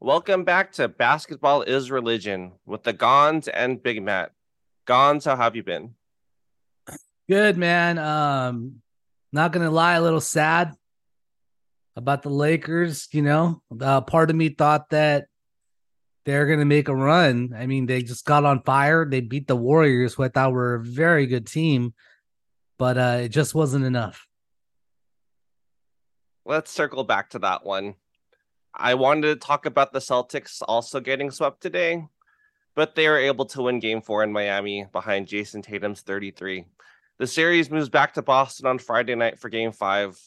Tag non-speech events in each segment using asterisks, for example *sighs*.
Welcome back to Basketball is Religion with the Ganz and Big Matt. Ganz, how have you been? Good, man. Um, not gonna lie, a little sad about the Lakers. You know, uh, part of me thought that they're gonna make a run. I mean, they just got on fire. They beat the Warriors, who I thought were a very good team, but uh, it just wasn't enough. Let's circle back to that one. I wanted to talk about the Celtics also getting swept today, but they were able to win game four in Miami behind Jayson Tatum's 33. The series moves back to Boston on Friday night for game five.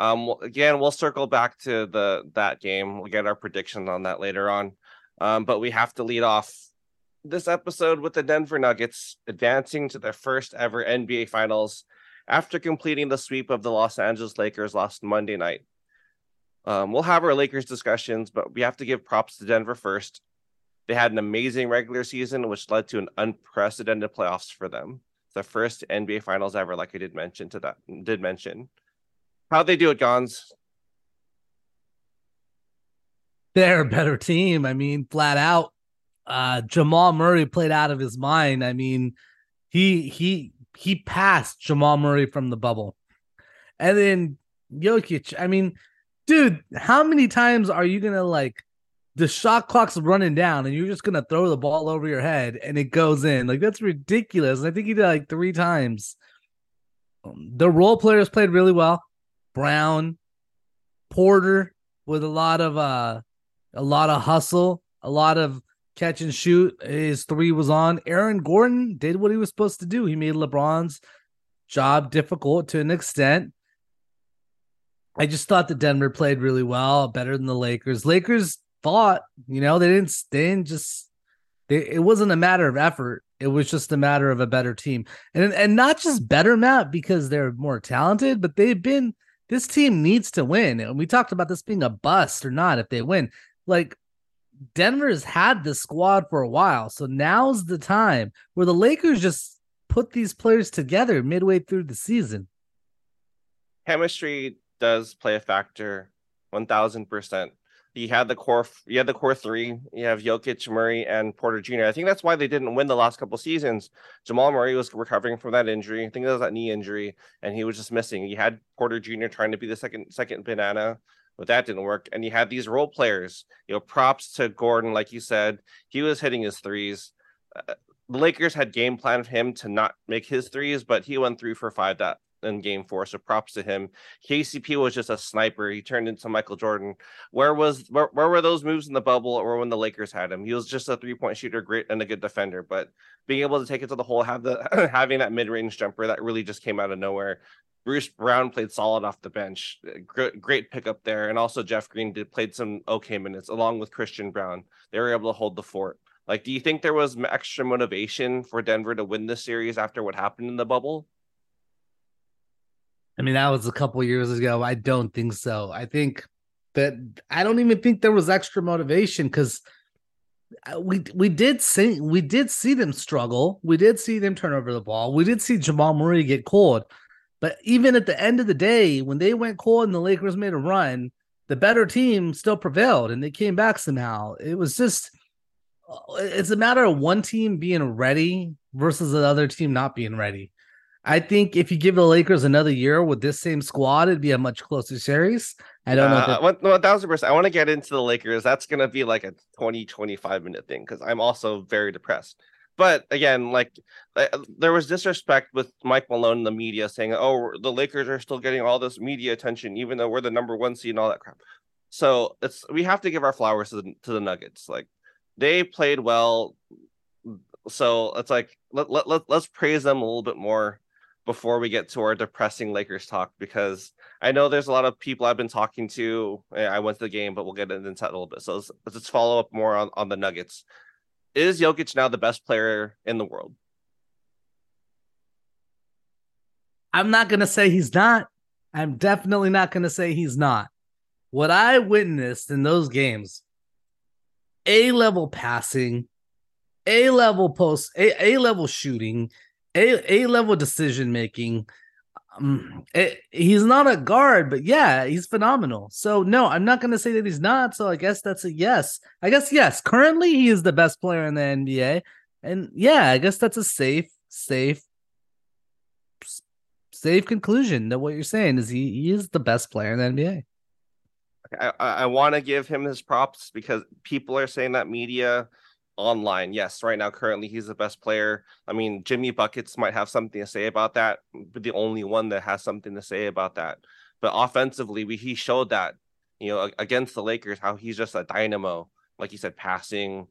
Um, again, we'll circle back to the that game. We'll get our predictions on that later on. Um, but we have to lead off this episode with the Denver Nuggets advancing to their first ever NBA Finals after completing the sweep of the Los Angeles Lakers last Monday night. Um, we'll have our Lakers discussions, but we have to give props to Denver first. They had an amazing regular season, which led to an unprecedented playoffs for them. The first NBA Finals ever, like I did mention to that did mention. How'd they do it, Ganz? They're a better team. I mean, flat out. Uh, Jamal Murray played out of his mind. I mean, he he he passed Jamal Murray from the bubble, and then Jokic. I mean, dude, how many times are you gonna like the shot clock's running down and you're just gonna throw the ball over your head and it goes in? Like that's ridiculous. I think he did like three times. Um, the role players played really well. Brown, Porter with a lot of uh a lot of hustle, a lot of catch and shoot. His three was on. Aaron Gordon did what he was supposed to do. He made LeBron's job difficult to an extent. I just thought that Denver played really well, better than the Lakers. Lakers fought, you know, they didn't they didn't just they, it wasn't a matter of effort. It was just a matter of a better team. And and not just better Matt because they're more talented, but they've been this team needs to win. And we talked about this being a bust or not if they win. Like Denver's had the squad for a while. So now's the time where the Lakers just put these players together midway through the season. Chemistry does play a factor 1000%. You had the core you had the core 3, you have Jokic, Murray and Porter Jr. I think that's why they didn't win the last couple seasons. Jamal Murray was recovering from that injury. I think it was that knee injury and he was just missing. You had Porter Jr. trying to be the second second banana but that didn't work. And you had these role players, you know, props to Gordon, like you said, he was hitting his threes. Uh, the Lakers had game plan planned him to not make his threes, but he went through for five that in game four. So props to him. KCP was just a sniper. He turned into Michael Jordan. Where was where, where were those moves in the bubble or when the Lakers had him? He was just a three-point shooter, great and a good defender. But being able to take it to the hole, have the *clears throat* having that mid-range jumper that really just came out of nowhere. Bruce Brown played solid off the bench. Uh, great, great pickup there. And also Jeff Green did played some okay minutes along with Christian Braun. They were able to hold the fort. Like, do you think there was extra motivation for Denver to win this series after what happened in the bubble? I mean, that was a couple years ago. I don't think so. I think that I don't even think there was extra motivation because uh, we we did see we did see them struggle. We did see them turn over the ball. We did see Jamal Murray get cold. But even at the end of the day, when they went cold and the Lakers made a run, the better team still prevailed and they came back somehow. It was just, it's a matter of one team being ready versus the other team not being ready. I think if you give the Lakers another year with this same squad, it'd be a much closer series. I don't uh, know. One, thousand percent. I want to get into the Lakers. That's going to be like a 20, 25 minute thing because I'm also very depressed. But again, like there was disrespect with Mike Malone in the media saying, "Oh, the Lakers are still getting all this media attention, even though we're the number one seed and all that crap." So it's we have to give our flowers to the, to the Nuggets. Like they played well, so it's like let, let, let let's praise them a little bit more before we get to our depressing Lakers talk because I know there's a lot of people I've been talking to. Eh, I went to the game, but we'll get into that a little bit. So let's, let's follow up more on, on the Nuggets is Jokic now the best player in the world? I'm not going to say he's not. I'm definitely not going to say he's not. What I witnessed in those games, A level passing, A level post, A level shooting, A A level decision making. Um, it, he's not a guard, but yeah, he's phenomenal. So no, I'm not going to say that he's not. So I guess that's a yes. I guess yes. Currently, he is the best player in the NBA, and yeah, I guess that's a safe, safe, safe conclusion that what you're saying is he, he is the best player in the NBA. I, I want to give him his props because people are saying that media online. Yes, right now, currently, he's the best player. I mean, Jimmy Buckets might have something to say about that, but the only one that has something to say about that. But offensively, we, he showed that, you know, against the Lakers, how he's just a dynamo. Like you said, passing,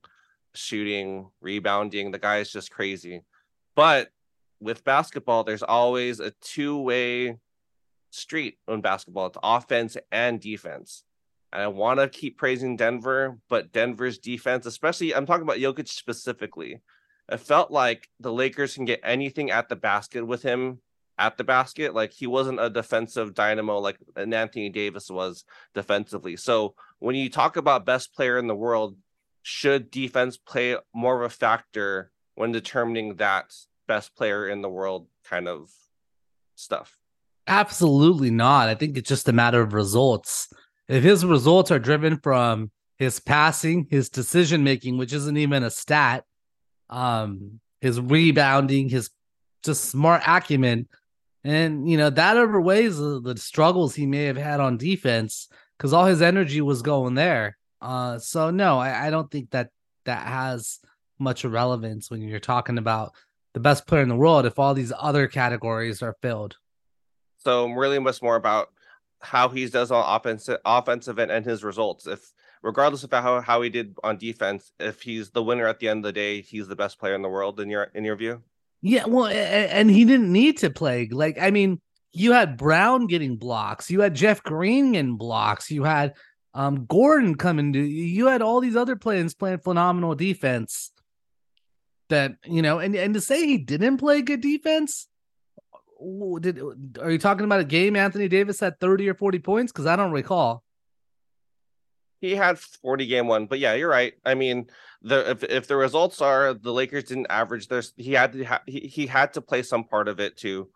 shooting, rebounding. The guy is just crazy. But with basketball, there's always a two way street in basketball. It's offense and defense. And I want to keep praising Denver, but Denver's defense, especially I'm talking about Jokic specifically, it felt like the Lakers can get anything at the basket with him at the basket. Like he wasn't a defensive dynamo like an Anthony Davis was defensively. So when you talk about best player in the world, should defense play more of a factor when determining that best player in the world kind of stuff? Absolutely not. I think it's just a matter of results if his results are driven from his passing, his decision making, which isn't even a stat, um, his rebounding, his just smart acumen, and you know that outweighs the, the struggles he may have had on defense because all his energy was going there. Uh, so no, I, I don't think that that has much relevance when you're talking about the best player in the world if all these other categories are filled. So really much more about how he does on offensive offensive and his results. If regardless of how, how he did on defense, if he's the winner at the end of the day, he's the best player in the world in your in your view. Yeah, well, and he didn't need to play. Like, I mean, you had Brown getting blocks, you had Jeff Green getting blocks, you had um Gordon coming to you had all these other players playing phenomenal defense. That you know, and and to say he didn't play good defense, did are you talking about a game Anthony Davis had 30 or 40 points? Because I don't recall. He had 40 game one, but yeah, you're right. I mean, the if, if the results are the Lakers didn't average there's he had to ha, he, he had to play some part of it too,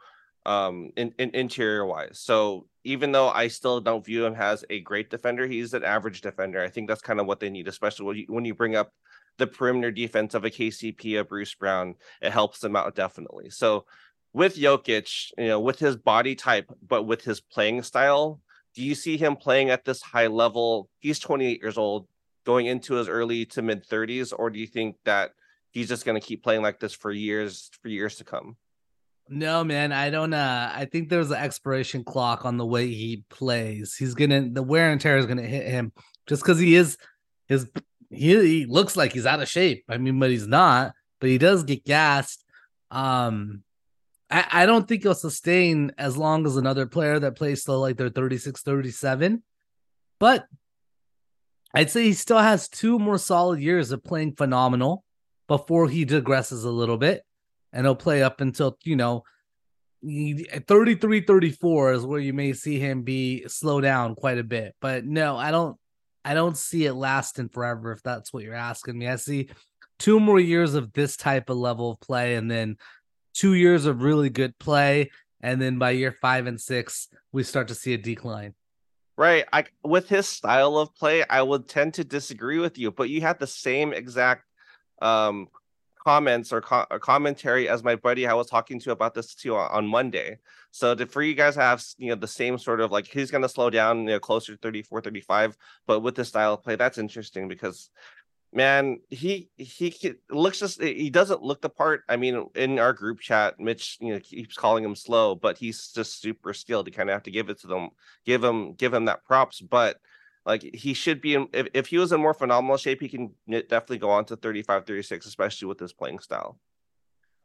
um, in, in interior wise. So even though I still don't view him as a great defender, he's an average defender. I think that's kind of what they need, especially when you, when you bring up the perimeter defense of a KCP, a Bruce Brown, it helps them out definitely. So with Jokic, you know, with his body type, but with his playing style, do you see him playing at this high level? He's 28 years old, going into his early to mid 30s, or do you think that he's just going to keep playing like this for years for years to come? No, man, I don't. Uh, I think there's an expiration clock on the way he plays. He's gonna the wear and tear is gonna hit him just because he is his. He, he looks like he's out of shape. I mean, but he's not. But he does get gassed. Um, I, I don't think he'll sustain as long as another player that plays still like they're 36, 37. But I'd say he still has two more solid years of playing phenomenal before he digresses a little bit. And he'll play up until, you know, 33, 34 is where you may see him be slow down quite a bit. But no, I don't I don't see it lasting forever if that's what you're asking me. I see two more years of this type of level of play and then two years of really good play, and then by year five and six, we start to see a decline. Right. I with his style of play, I would tend to disagree with you, but you had the same exact um comments or, co- or, commentary as my buddy I was talking to about this too on, on Monday. So to, for you guys have you know the same sort of like he's going to slow down you know closer to 34 35 but with the style of play that's interesting because man, he he looks just he doesn't look the part. I mean, in our group chat, Mitch you know keeps calling him slow, but he's just super skilled. You kind of have to give it to them, give him give him that props. But like he should be in if, if he was in more phenomenal shape, he can definitely go on to 35, 36, especially with his playing style.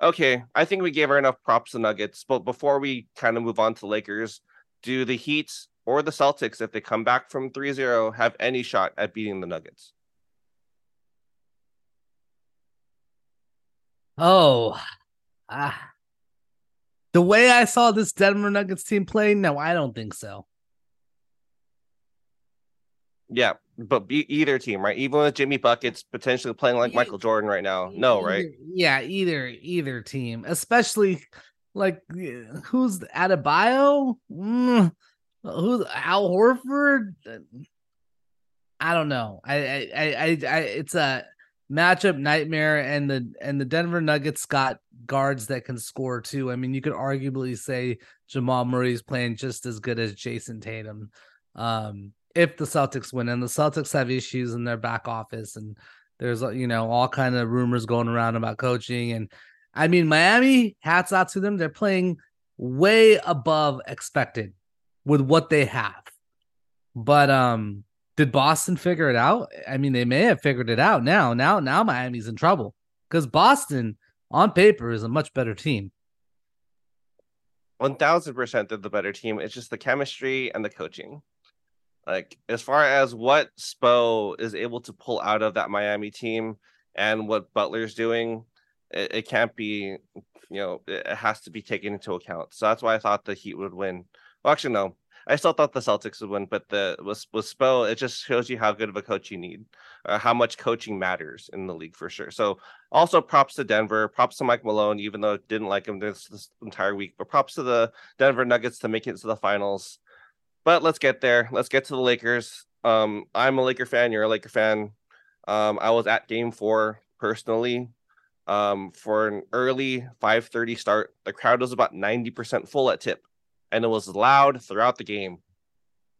Okay, I think we gave her enough props to Nuggets, but before we kind of move on to Lakers, do the Heat or the Celtics, if they come back from 3-0, have any shot at beating the Nuggets? Oh, ah. The way I saw this Denver Nuggets team play, no, I don't think so. Yeah, but be either team, right? Even with Jimmy Buckets potentially playing like Michael Jordan right now. No, right? Yeah, either either team, especially Like who's Adebayo? Mm, who's Al Horford? I don't know. I, I, I, I, it's a matchup nightmare, and the and the Denver Nuggets got guards that can score too. I mean, you could arguably say Jamal Murray's playing just as good as Jayson Tatum. Um, if the Celtics win, and the Celtics have issues in their back office, and there's you know all kind of rumors going around about coaching, and I mean Miami, hats out to them, they're playing way above expected with what they have. But um, did Boston figure it out? I mean, they may have figured it out now. Now, now Miami's in trouble because Boston, on paper, is a much better team. One thousand percent of the better team. It's just the chemistry and the coaching. Like as far as what Spo is able to pull out of that Miami team and what Butler's doing, it, it can't be. You know, it has to be taken into account. So that's why I thought the Heat would win. Well, actually, no. I still thought the Celtics would win, but the with with Spo, it just shows you how good of a coach you need, uh, how much coaching matters in the league for sure. So also props to Denver, props to Mike Malone, even though I didn't like him this, this entire week, but props to the Denver Nuggets to make it to the finals. But let's get there. Let's get to the Lakers. Um, I'm a Laker fan. You're a Laker fan. Um, I was at Game Four personally um, for an early 5:30 start. The crowd was about 90% full at tip and it was loud throughout the game.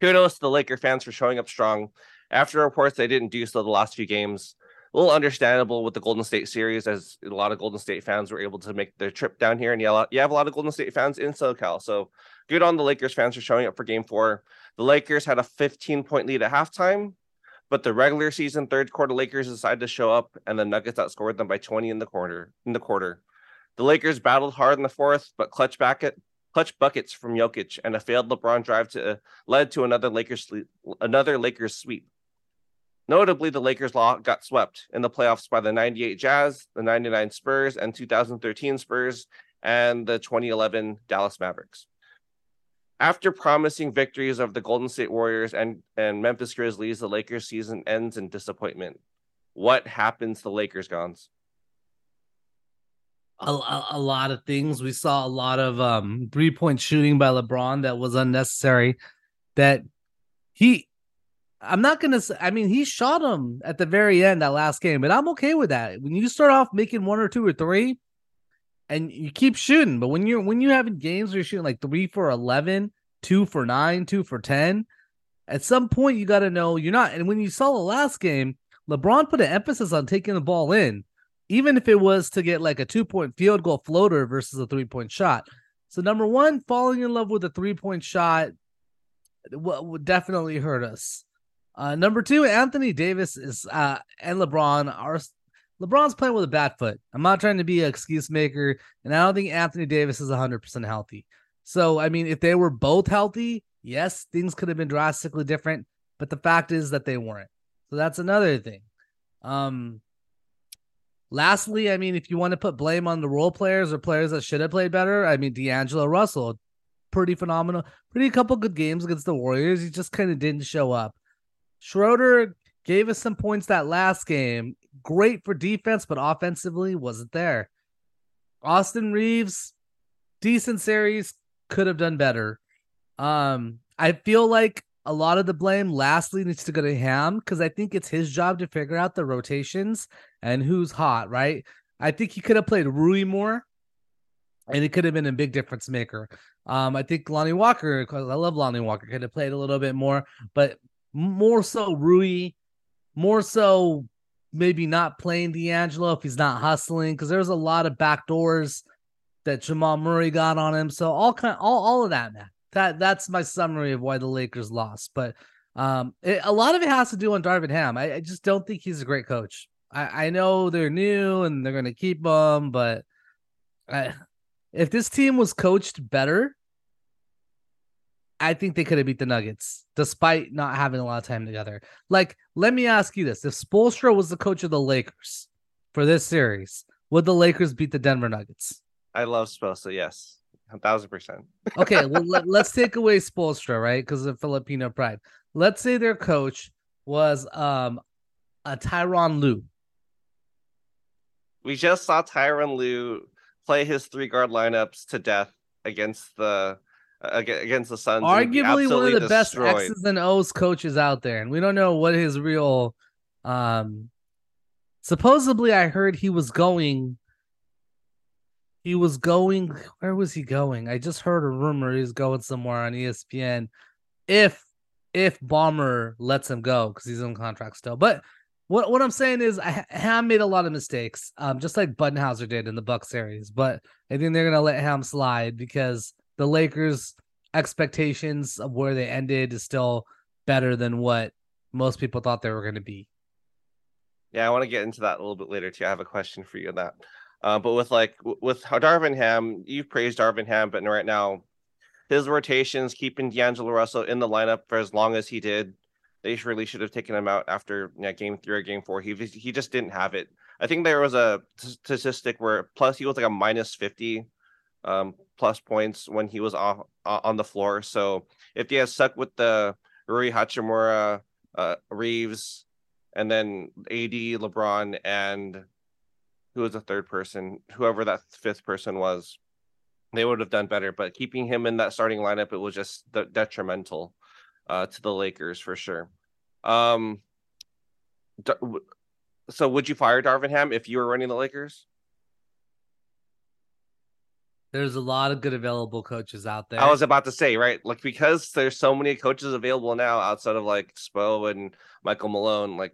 Kudos to the Laker fans for showing up strong. After reports they didn't do so the last few games, a little understandable with the Golden State series, as a lot of Golden State fans were able to make their trip down here, and yell you have a lot of Golden State fans in SoCal. So good on the Lakers fans for showing up for Game Four. The Lakers had a 15 point lead at halftime, but the regular season third quarter Lakers decided to show up, and the Nuggets outscored them by 20 in the quarter. In the quarter, the Lakers battled hard in the fourth, but clutch back at clutch buckets from Jokic and a failed LeBron drive to uh, led to another Lakers another Lakers sweep. Notably, the Lakers got swept in the playoffs by the 98 Jazz, the 99 Spurs, and 2013 Spurs, and the 2011 Dallas Mavericks. After promising victories of the Golden State Warriors and, and Memphis Grizzlies, the Lakers season ends in disappointment. What happens to the Lakers, Ganz? A, a, lot of things. We saw a lot of um, three point shooting by LeBron that was unnecessary. That he, I'm not gonna say. I mean, he shot him at the very end that last game, but I'm okay with that. When you start off making one or two or three, and you keep shooting, but when you're when you're having games where you're shooting like three for 11, two for nine, two for ten, at some point you got to know you're not. And when you saw the last game, LeBron put an emphasis on taking the ball in even if it was to get like a two point field goal floater versus a three point shot. So, number one, falling in love with a three point shot would definitely hurt us. Uh, number two, Anthony Davis is uh, and LeBron are LeBron's playing with a bad foot. I'm not trying to be an excuse maker, and I don't think Anthony Davis is 100% healthy. So, I mean, if they were both healthy, yes, things could have been drastically different. But the fact is that they weren't. So that's another thing. Um, Lastly, I mean, if you want to put blame on the role players or players that should have played better, I mean, D'Angelo Russell, pretty phenomenal, pretty couple good games against the Warriors. He just kind of didn't show up. Schroeder gave us some points that last game. Great for defense, but offensively wasn't there. Austin Reaves, decent series, could have done better. Um, I feel like a lot of the blame lastly needs to go to Ham because I think it's his job to figure out the rotations and who's hot, right? I think he could have played Rui more and it could have been a big difference maker. Um, I think Lonnie Walker, because I love Lonnie Walker, could have played a little bit more, but more so Rui, more so maybe not playing D'Angelo if he's not hustling, because there's a lot of back doors that Jamal Murray got on him. So all kind all all of that, man that that's my summary of why the Lakers lost. But um, it, a lot of it has to do on Darvin Ham. I, I, just don't think he's a great coach. I, I know they're new and they're going to keep them, but I, if this team was coached better, I think they could have beat the Nuggets despite not having a lot of time together. Like, let me ask you this: If Spoelstra was the coach of the Lakers for this series, would the Lakers beat the Denver Nuggets? I love Spoelstra. Yes a thousand percent. okay, well *laughs* let, us take away Spoelstra, right? Because of Filipino pride. Let's say their coach was um a Tyronn Lue. We just saw Tyronn Lue play his three guard lineups to death against the uh, against the Suns. Arguably one of the best X's and O's coaches out there, and we don't know what his real. Um, supposedly, I heard he was going. He was going. Where was he going? I just heard a rumor he's going somewhere on ESPN. If if Ballmer lets him go because he's on contract still, but what what I'm saying is I Ham made a lot of mistakes, um, just like Budenholzer did in the Buck series. But I think they're gonna let Ham slide because the Lakers' expectations of where they ended is still better than what most people thought they were gonna be. Yeah, I want to get into that a little bit later too. I have a question for you on that. Uh, but with like with Darvin Ham, you've praised Darvin Ham, but right now his rotations, keeping D'Angelo Russell in the lineup for as long as he did they really should have taken him out after game three or game four. He he just didn't have it. I think there was a statistic where plus he was like a minus fifty um, plus points when he was off uh, on the floor. So if he has stuck with the Rui Hachimura, uh, Reaves, and then AD, LeBron, and who was the third person, whoever that fifth person was, they would have done better. But keeping him in that starting lineup, it was just detrimental uh, to the Lakers for sure. Um, so would you fire Darvin Ham if you were running the Lakers? There's a lot of good available coaches out there. I was about to say, right? Like because there's so many coaches available now outside of like Spo and Michael Malone, like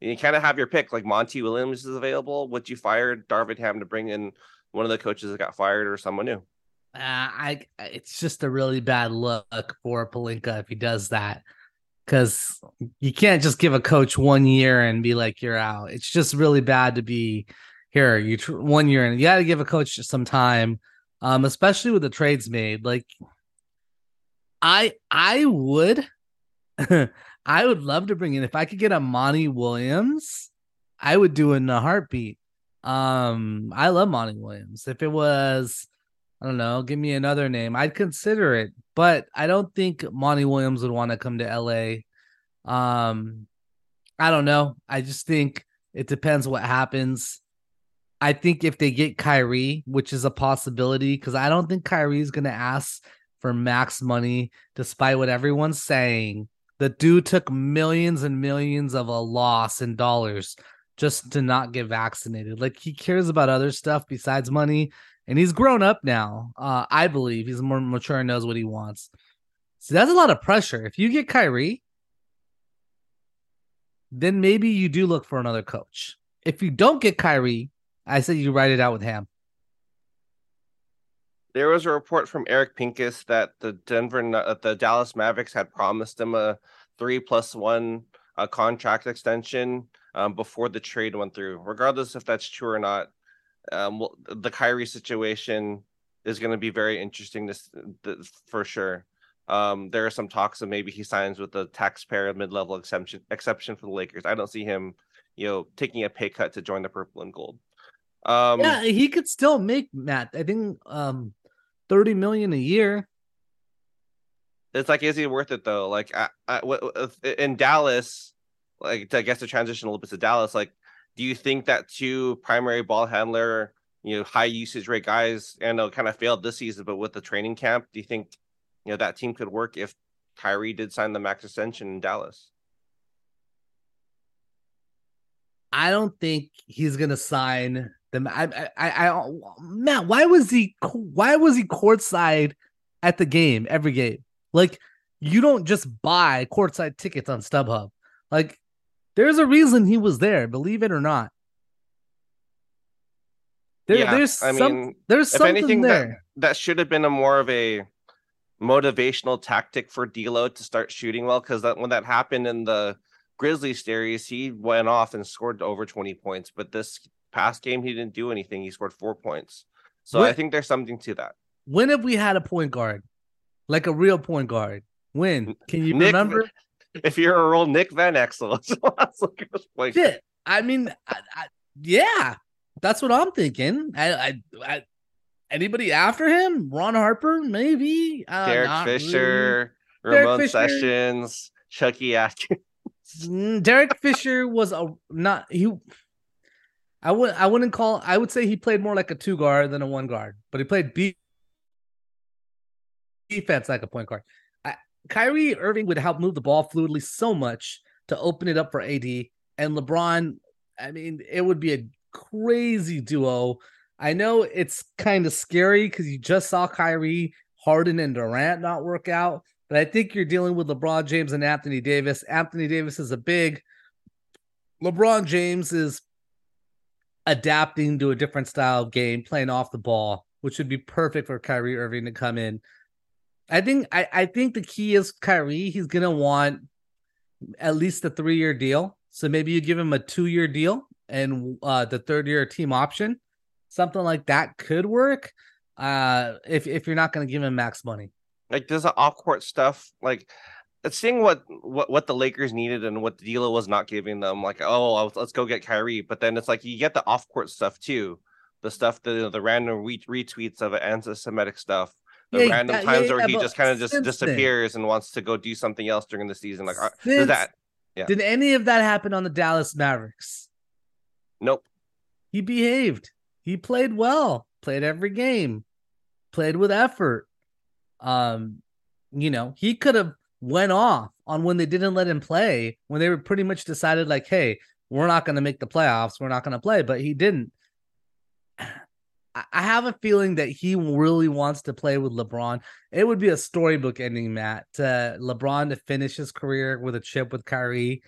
you kind of have your pick. Like Monty Williams is available. Would you fire Darvin Ham to bring in one of the coaches that got fired or someone new? Uh, I it's just a really bad look for Pelinka if he does that because you can't just give a coach one year and be like you're out. It's just really bad to be here. You tr- one year and you got to give a coach some time, um, especially with the trades made. Like I I would *laughs* I would love to bring in if I could get a Monty Williams, I would do it in a heartbeat. Um, I love Monty Williams. If it was I don't know, give me another name. I'd consider it, but I don't think Monty Williams would want to come to LA. Um, I don't know. I just think it depends what happens. I think if they get Kyrie, which is a possibility, because I don't think Kyrie is going to ask for max money, despite what everyone's saying. The dude took millions and millions of a loss in dollars just to not get vaccinated. Like he cares about other stuff besides money and he's grown up now. Uh, I believe he's more mature and knows what he wants. So that's a lot of pressure. If you get Kyrie, then maybe you do look for another coach. If you don't get Kyrie, I say you write it out with Ham. There was a report from Eric Pincus that the Denver, uh, the Dallas Mavericks had promised him a three plus one uh, contract extension um, before the trade went through. Regardless if that's true or not, um, well, the Kyrie situation is going to be very interesting this, this for sure. Um, there are some talks of maybe he signs with the taxpayer mid-level exception exception for the Lakers. I don't see him, you know, taking a pay cut to join the purple and gold. Um, yeah, he could still make Matt. I think um, thirty million a year. It's like, is he worth it though? Like, I, I, in Dallas, like I guess to transition a little bit to Dallas, like do you think that two primary ball handler, you know, high usage rate guys, and know, kind of failed this season, but with the training camp, do you think, you know, that team could work if Kyrie did sign the max extension in Dallas? I don't think he's gonna sign them. I, I, I, Matt, why was he, why was he courtside at the game every game? Like, you don't just buy courtside tickets on StubHub. Like, there's a reason he was there, believe it or not. There, yeah, there's I some, mean, there's something anything, there. That, that should have been a more of a motivational tactic for D'Lo to start shooting well, because that when that happened in the Grizzlies series, he went off and scored over 20 points. But this past game, he didn't do anything. He scored four points. So when, I think there's something to that. When have we had a point guard, like a real point guard? When can you Nick, remember? If you're a real Nick Van Exel, *laughs* that's like Shit. I mean, I, I, yeah, that's what I'm thinking. I, I, anybody after him? Ron Harper, maybe. Uh, Derek Fisher, really. Ramon Derek Fisher. Sessions, Chucky Atkins. Mm, Derek Fisher was a not he. I would I wouldn't call I would say he played more like a two guard than a one guard, but he played B defense like a point guard. Kyrie Irving would help move the ball fluidly so much to open it up for AD and LeBron. I mean, it would be a crazy duo. I know it's kind of scary because you just saw Kyrie, Harden, and Durant not work out, but I think you're dealing with LeBron James and Anthony Davis. Anthony Davis is a big. LeBron James is adapting to a different style of game, playing off the ball, which would be perfect for Kyrie Irving to come in. I think I, I think the key is Kyrie. He's gonna want at least a three year deal. So maybe you give him a two year deal and uh, the third year team option. Something like that could work. Uh, if if you're not gonna give him max money. Like does the off court stuff like seeing what what what the Lakers needed and what the deal was not giving them, like oh let's go get Kyrie, but then it's like you get the off court stuff too, the stuff the the random re- retweets of anti-Semitic stuff, the yeah, random that, times yeah, where yeah, he just kind of just disappears then, and wants to go do something else during the season. Like since, that, yeah. Did any of that happen on the Dallas Mavericks? Nope. He behaved. He played well. Played every game. Played with effort. Um, you know, he could have went off on when they didn't let him play when they were pretty much decided like hey we're not going to make the playoffs we're not going to play but he didn't i have a feeling that he really wants to play with lebron it would be a storybook ending matt lebron to finish his career with a chip with Kyrie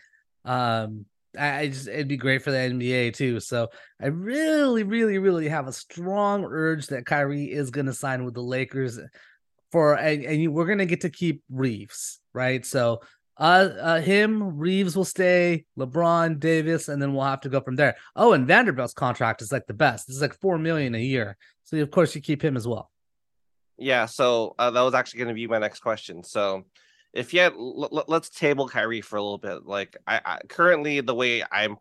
um I just it'd be great for the NBA too. So I really, really, really have a strong urge that Kyrie is going to sign with the Lakers for and, and you, we're gonna get to keep Reaves, right? So uh, uh him, Reaves will stay, LeBron, Davis, and then we'll have to go from there. Oh, and Vanderbilt's contract is like the best. It's like four million a year. So of course you keep him as well. Yeah, so uh, that was actually going to be my next question. So, if yet, l- l- let's table Kyrie for a little bit. Like, I, I currently the way I'm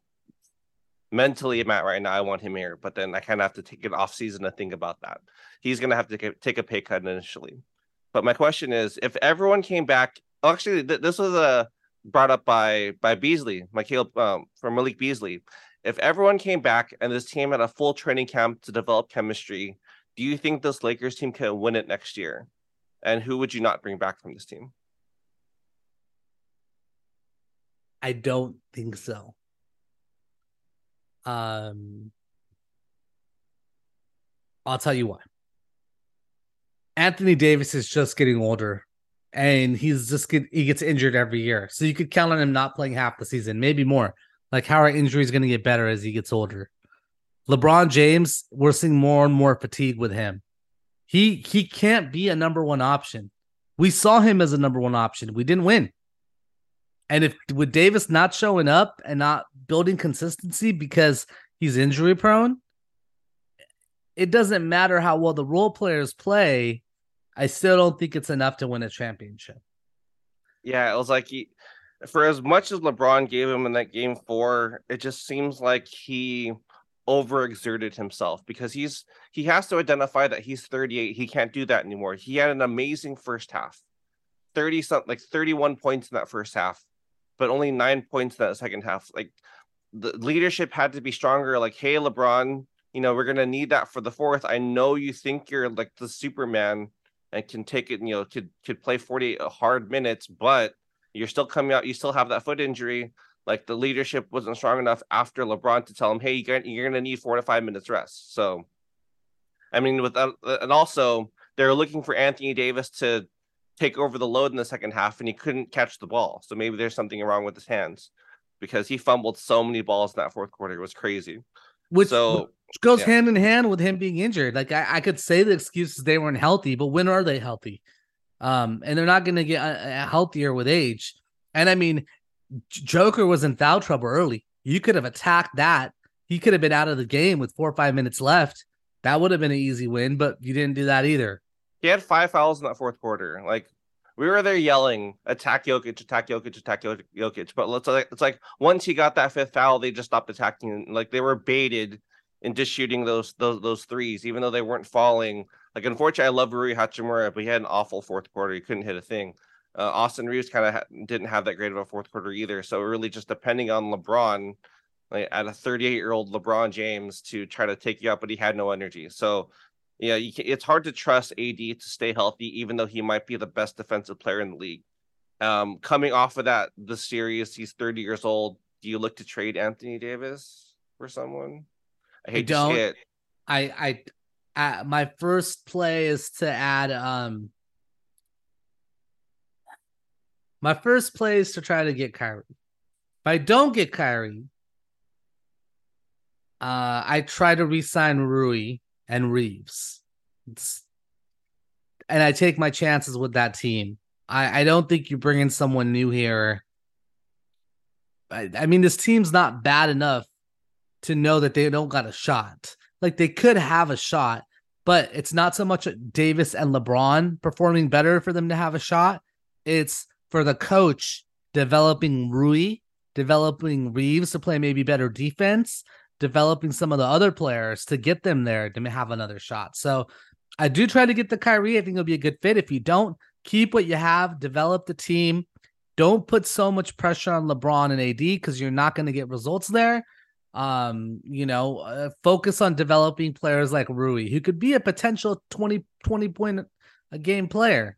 mentally I'm at right now, I want him here, but then I kind of have to take an off season to think about that. He's going to have to take a pay cut initially. But my question is, if everyone came back, actually, th- this was uh, brought up by by Beasley, Michael um, from Malik Beasley. If everyone came back and this team had a full training camp to develop chemistry, do you think this Lakers team can win it next year? And who would you not bring back from this team? I don't think so. Um, I'll tell you why. Anthony Davis is just getting older and he's just get he gets injured every year. So you could count on him not playing half the season, maybe more. Like how are injuries going to get better as he gets older? LeBron James, we're seeing more and more fatigue with him. He he can't be a number one option. We saw him as a number one option. We didn't win. And if with Davis not showing up and not building consistency because he's injury prone, it doesn't matter how well the role players play. I still don't think it's enough to win a championship. Yeah, it was like he, for as much as LeBron gave him in that game four, it just seems like he overexerted himself because he's he has to identify that he's 38. He can't do that anymore. He had an amazing first half. 30 something like 31 points in that first half, but only nine points in that second half. Like the leadership had to be stronger. Like, hey, LeBron, you know, we're gonna need that for the fourth. I know you think you're like the Superman and can take it, you know, could could play 48 uh, hard minutes, but you're still coming out, you still have that foot injury. Like the leadership wasn't strong enough after LeBron to tell him, hey, you're, you're gonna need four to five minutes rest. So I mean, with that, and also they're looking for Anthony Davis to take over the load in the second half, and he couldn't catch the ball. So maybe there's something wrong with his hands because he fumbled so many balls in that fourth quarter. It was crazy. Which so which goes yeah. hand in hand with him being injured. Like I, I could say the excuses they weren't healthy, but when are they healthy? Um, and they're not going to get uh, uh, healthier with age. And I mean, Joker was in foul trouble early. You could have attacked that. He could have been out of the game with four or five minutes left. That would have been an easy win, but you didn't do that either. He had five fouls in that fourth quarter. Like we were there yelling, attack Jokic, attack Jokic, attack Jokic. But let's like it's like once he got that fifth foul, they just stopped attacking. Like they were baited just shooting those those those threes, even though they weren't falling. Like unfortunately, I love Rui Hachimura, but he had an awful fourth quarter. He couldn't hit a thing. Uh, Austin Reaves kind of ha- didn't have that great of a fourth quarter either. So really, just depending on LeBron, like at a 38 year old LeBron James to try to take you out, but he had no energy. So, yeah, you can, it's hard to trust AD to stay healthy, even though he might be the best defensive player in the league. Um, coming off of that, the series, he's 30 years old. Do you look to trade Anthony Davis for someone? I hate I don't. it. I I uh, my first play is to add um my first play is to try to get Kyrie. If I don't get Kyrie, uh I try to re-sign Rui and Reaves. It's, and I take my chances with that team. I, I don't think you bring in someone new here. I, I mean, this team's not bad enough to know that they don't got a shot. Like they could have a shot, but it's not so much Davis and LeBron performing better for them to have a shot. It's for the coach developing Rui, developing Reaves to play maybe better defense, developing some of the other players to get them there to have another shot. So I do try to get the Kyrie. I think it'll be a good fit. If you don't, keep what you have, develop the team. Don't put so much pressure on LeBron and AD because you're not going to get results there um you know uh, focus on developing players like Rui who could be a potential 20 20 point a game player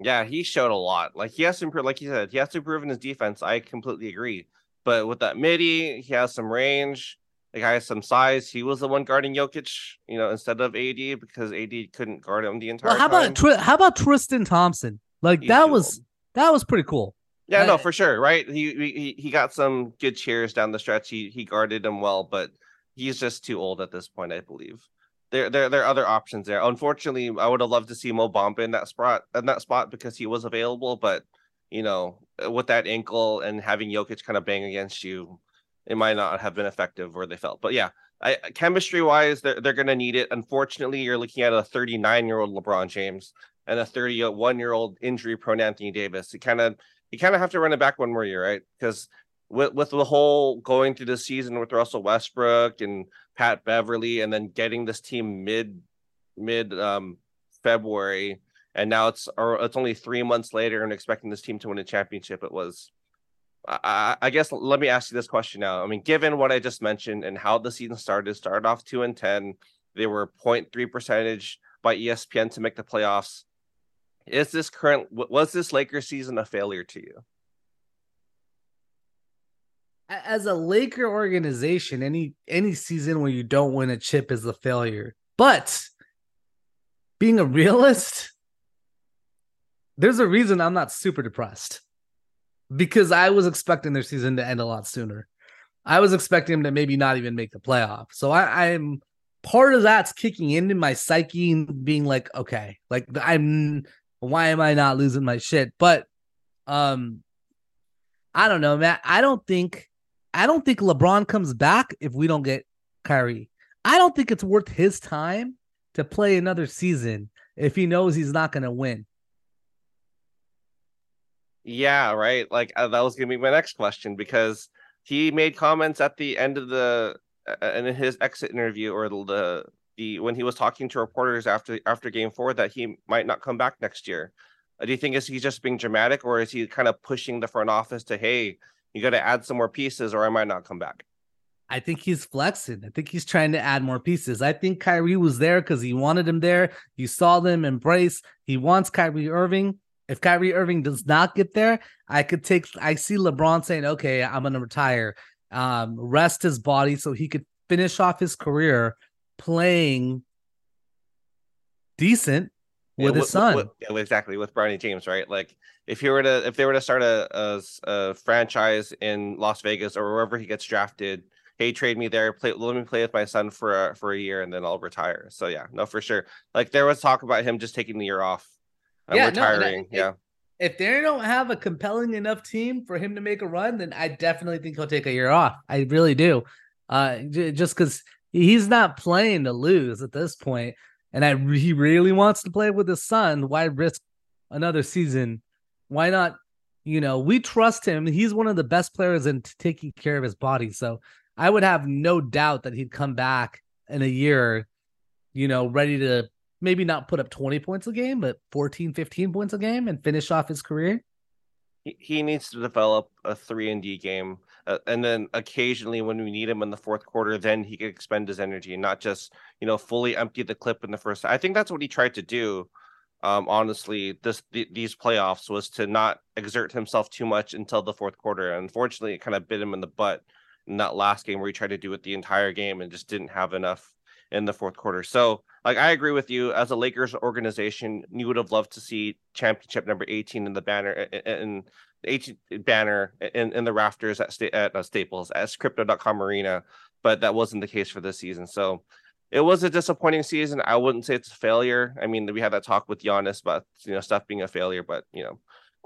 yeah he showed a lot like he has to improve like you said he has to improve in his defense i completely agree but with that midi he has some range the guy has some size he was the one guarding Jokic you know instead of AD because AD couldn't guard him the entire well, how time. about how about Tristan Thompson like He's that was old. that was pretty cool yeah, no, for sure, right? He, he he got some good cheers down the stretch. He he guarded him well, but he's just too old at this point, I believe. There there there are other options there. Unfortunately, I would have loved to see Mo Bamba in that spot in that spot because he was available, but you know, with that ankle and having Jokic kind of bang against you, it might not have been effective where they felt. But yeah, I, chemistry wise, they're they're gonna need it. Unfortunately, you're looking at a 39 year old LeBron James and a 31 year old injury prone Anthony Davis. You kind of you kind of have to run it back one more year, right? Because with with the whole going through the season with Russell Westbrook and Pat Beverley, and then getting this team mid mid um, February, and now it's or it's only three months later, and expecting this team to win a championship. It was. I, I guess let me ask you this question now. I mean, given what I just mentioned and how the season started, started off two and ten, they were 0.3 percentage by ESPN to make the playoffs is this current was this Lakers season a failure to you? As a Laker organization, any any season where you don't win a chip is a failure. But being a *laughs* realist, there's a reason I'm not super depressed. Because I was expecting their season to end a lot sooner. I was expecting them to maybe not even make the playoff. So I, I'm part of that's kicking into my psyche and being like, okay, like I'm why am I not losing my shit? But um I don't know, man. I don't think I don't think LeBron comes back if we don't get Kyrie. I don't think it's worth his time to play another season if he knows he's not to win. Yeah, right. Like uh, that was going to be my next question because he made comments at the end of the uh, in his exit interview or the the when he was talking to reporters after after game four that he might not come back next year. Uh, do you think is he just being dramatic or is he kind of pushing the front office to hey, you got to add some more pieces or I might not come back? I think he's flexing. I think he's trying to add more pieces. I think Kyrie was there because he wanted him there. You saw them embrace. He wants Kyrie Irving. If Kyrie Irving does not get there, I could take. I see LeBron saying, "Okay, I'm going to retire, um, rest his body so he could finish off his career playing decent with yeah, his son. With, with, exactly with Bronny James, right? Like if he were to if they were to start a, a, a franchise in Las Vegas or wherever he gets drafted, hey, trade me there, play let me play with my son for a, for a year and then I'll retire. So yeah, no, for sure. Like there was talk about him just taking the year off, uh, yeah, retiring. No, yeah. If, if they don't have a compelling enough team for him to make a run, then I definitely think he'll take a year off. I really do. Uh, just because he's not playing to lose at this point, and I he really wants to play with his son. Why risk another season? Why not? You know, we trust him. He's one of the best players in taking care of his body. So I would have no doubt that he'd come back in a year, you know, ready to maybe not put up 20 points a game, but 14, 15 points a game and finish off his career. He, needs to develop a three and D game. uh, and then occasionally when we need him in the fourth quarter, then he could expend his energy and not just you know fully empty the clip in the first. I think that's what he tried to do. Um, honestly, this th- these playoffs was to not exert himself too much until the fourth quarter. Unfortunately, it kind of bit him in the butt in that last game where he tried to do it the entire game and just didn't have enough in the fourth quarter. So, like, I agree with you. As a Lakers organization, you would have loved to see championship number 18 in the banner in the 18 banner in, in the rafters at, sta- at uh, Staples as crypto.com arena, but that wasn't the case for this season. So, it was a disappointing season. I wouldn't say it's a failure. I mean, we had that talk with Giannis about you know stuff being a failure, but you know,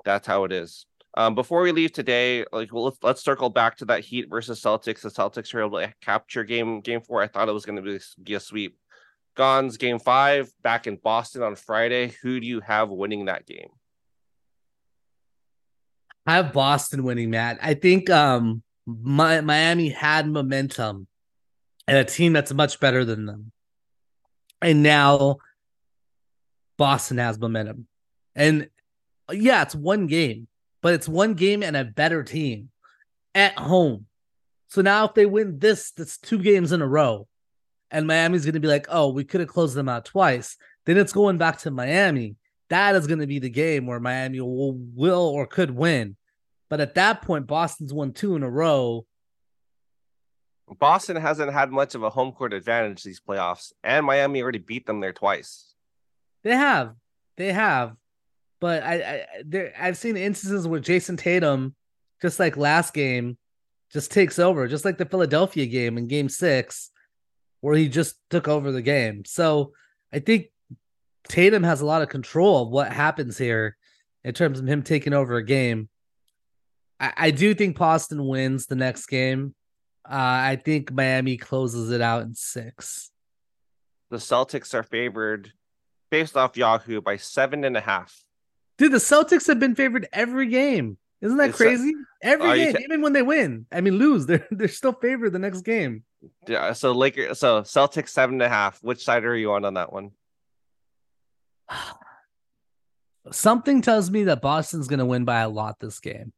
that's how it is. Um, before we leave today, like well, let's, let's circle back to that Heat versus Celtics. The Celtics were able to capture game game four. I thought it was going to be, be a sweep. Ganz game five back in Boston on Friday. Who do you have winning that game? I have Boston winning, Matt. I think um my, Miami had momentum and a team that's much better than them. And now Boston has momentum. And yeah, it's one game but it's one game and a better team at home. So now if they win this, that's two games in a row. And Miami's going to be like, oh, we could have closed them out twice. Then it's going back to Miami. That is going to be the game where Miami will, will or could win. But at that point, Boston's won two in a row. Boston hasn't had much of a home court advantage these playoffs, and Miami already beat them there twice. They have. They have. But I, I there I've seen instances where Jayson Tatum, just like last game, just takes over, just like the Philadelphia game in game six, where he just took over the game. So I think Tatum has a lot of control of what happens here in terms of him taking over a game. I, I do think Boston wins the next game. Uh, I think Miami closes it out in six. The Celtics are favored based off Yahoo by seven and a half. Dude, the Celtics have been favored every game. Isn't that it's uh, crazy? Every game, t- even when they win, I mean, lose, *laughs* they're they're still favored the next game. Yeah. So Lakers, so Celtics seven and a half. Which side are you on on that one? *sighs* Something tells me that Boston's going to win by a lot this game.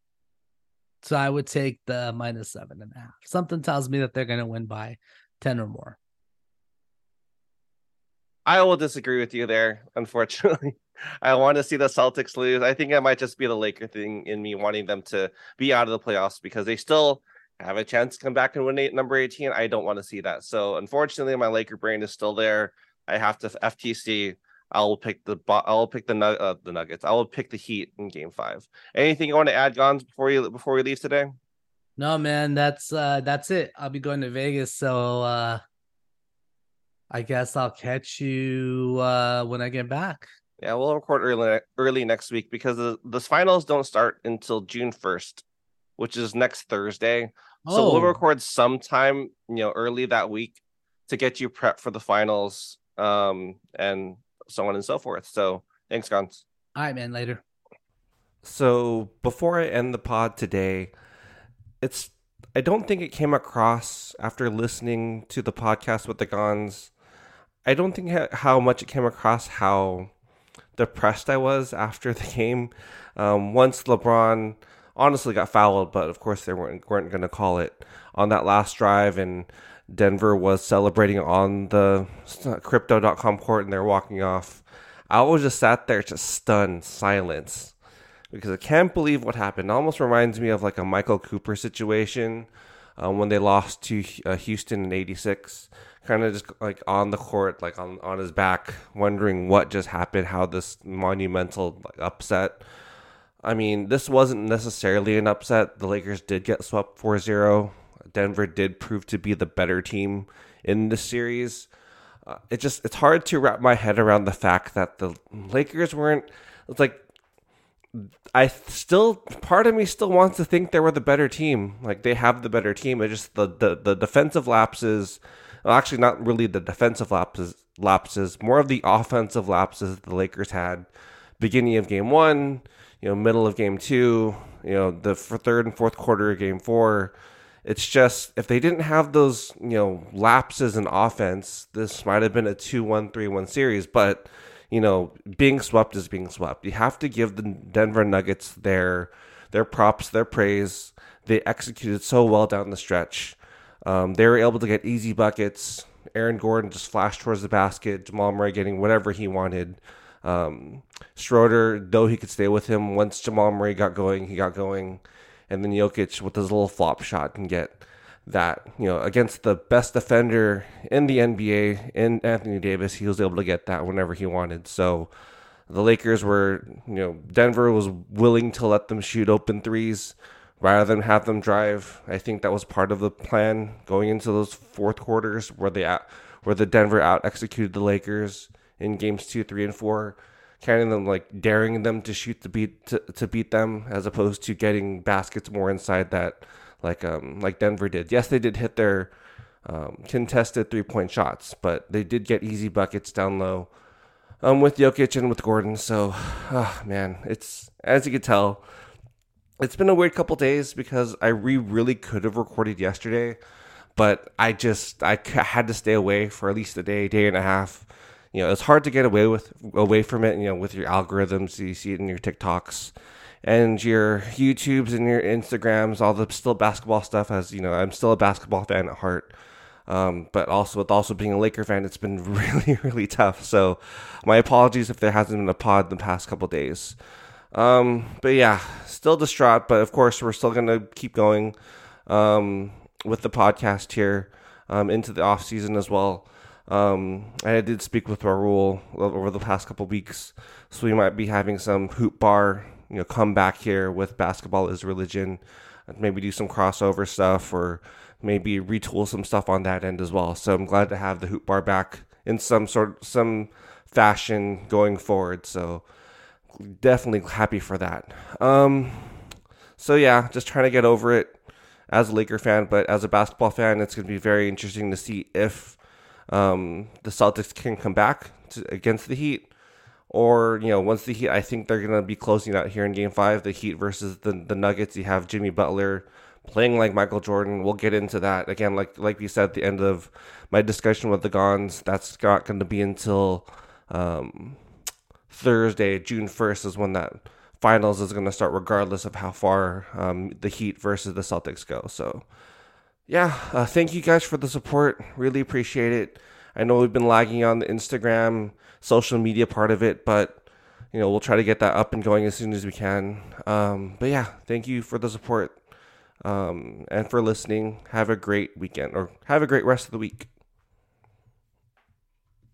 So I would take the minus seven and a half. Something tells me that they're going to win by 10 or more. I will disagree with you there, unfortunately. *laughs* I want to see the Celtics lose. I think it might just be the Laker thing in me wanting them to be out of the playoffs because they still have a chance to come back and win eight, number 18. I don't want to see that. So unfortunately, my Laker brain is still there. I have to FTC. I will pick the I will pick the uh, the Nuggets. I will pick the Heat in Game Five. Anything you want to add, Ganz, before you before we leave today? No, man. That's uh that's it. I'll be going to Vegas, so uh I guess I'll catch you uh when I get back. Yeah, we'll record early early next week because the, the finals don't start until June first, which is next Thursday. Oh. So we'll oh. record sometime, you know, early that week to get you prepped for the finals, um, and so on and so forth. So thanks, Ganz. All right, man. Later. So before I end the pod today, it's I don't think it came across after listening to the podcast with the Ganz. I don't think how much it came across how depressed I was after *laughs* the game. Um, once LeBron honestly got fouled, but of course they weren't weren't going to call it on that last drive, and Denver was celebrating on the crypto.com court, and they're walking off. I was just sat there, just stunned, silence, because I can't believe what happened. It almost reminds me of like a Michael Cooper situation um, when they lost to uh, Houston in '86 kind of just like on the court, like on, on his back, wondering what just happened, how this monumental like, upset. I mean, this wasn't necessarily an upset. The Lakers did get swept 4 0. Denver did prove to be the better team in the series. Uh, it just it's hard to wrap my head around the fact that the Lakers weren't it's like I still part of me still wants to think they were the better team. Like they have the better team. It just the the, the defensive lapses actually not really the defensive lapses, lapses, more of the offensive lapses that the Lakers had beginning of game one, you know, middle of game two, you know, the third and fourth quarter of game four. It's just if they didn't have those, you know, lapses in offense, this might have been a 2-1 3-1 series, but you know, being swept is being swept. You have to give the Denver Nuggets their their props, their praise they executed so well down the stretch. Um, they were able to get easy buckets. Aaron Gordon just flashed towards the basket. Jamal Murray getting whatever he wanted. Um, Schroeder, though he could stay with him, once Jamal Murray got going, he got going. And then Jokic with his little flop shot can get that, you know, against the best defender in the NBA, in Anthony Davis, he was able to get that whenever he wanted. So the Lakers were, you know, Denver was willing to let them shoot open threes rather than have them drive. I think that was part of the plan going into those fourth quarters where they out, where the Denver out executed the Lakers in games two, three, and four, of them like daring them to shoot to beat to, to beat them as opposed to getting baskets more inside that like um like Denver did. Yes, they did hit their um, contested three point shots, but they did get easy buckets down low. Um, with Jokic and with Gordon, so, oh, *sighs* man, it's as you can tell, it's been a weird couple days because I re- really could have recorded yesterday, but I just I had to stay away for at least a day, day and a half. You know, it's hard to get away with away from it. You know, with your algorithms, you see it in your TikToks and your YouTubes and your Instagrams, all the still basketball stuff. As you know, I'm still a basketball fan at heart. Um, but also with also being a Laker fan, it's been *laughs* really, really tough. So my apologies if there hasn't been a pod in the past couple days. Um, but yeah, still distraught. But of course, we're still gonna keep going um, with the podcast here um, into the off season as well. Um, I did speak with Raul over the past couple weeks, so we might be having some hoop bar, you know, come back here with basketball is religion, maybe do some crossover stuff or maybe retool some stuff on that end as well. So I'm glad to have the hoop bar back in some sort some fashion going forward. So definitely happy for that. Um, so yeah, just trying to get over it as a Laker fan, but as a basketball fan, it's going to be very interesting to see if um, the Celtics can come back to, against the Heat. Or you know, once the Heat, I think they're gonna be closing out here in Game Five. The Heat versus the the Nuggets. You have Jimmy Butler playing like Michael Jordan. We'll get into that again. Like like we said at the end of my discussion with the Ganz, that's not going to be until um, Thursday, June first, is when that finals is going to start, regardless of how far um, the Heat versus the Celtics go. So, yeah, uh, thank you guys for the support. Really appreciate it. I know we've been lagging on the Instagram, social media part of it, but you know we'll try to get that up and going as soon as we can. Um, but yeah, thank you for the support um, and for listening. Have a great weekend or have a great rest of the week.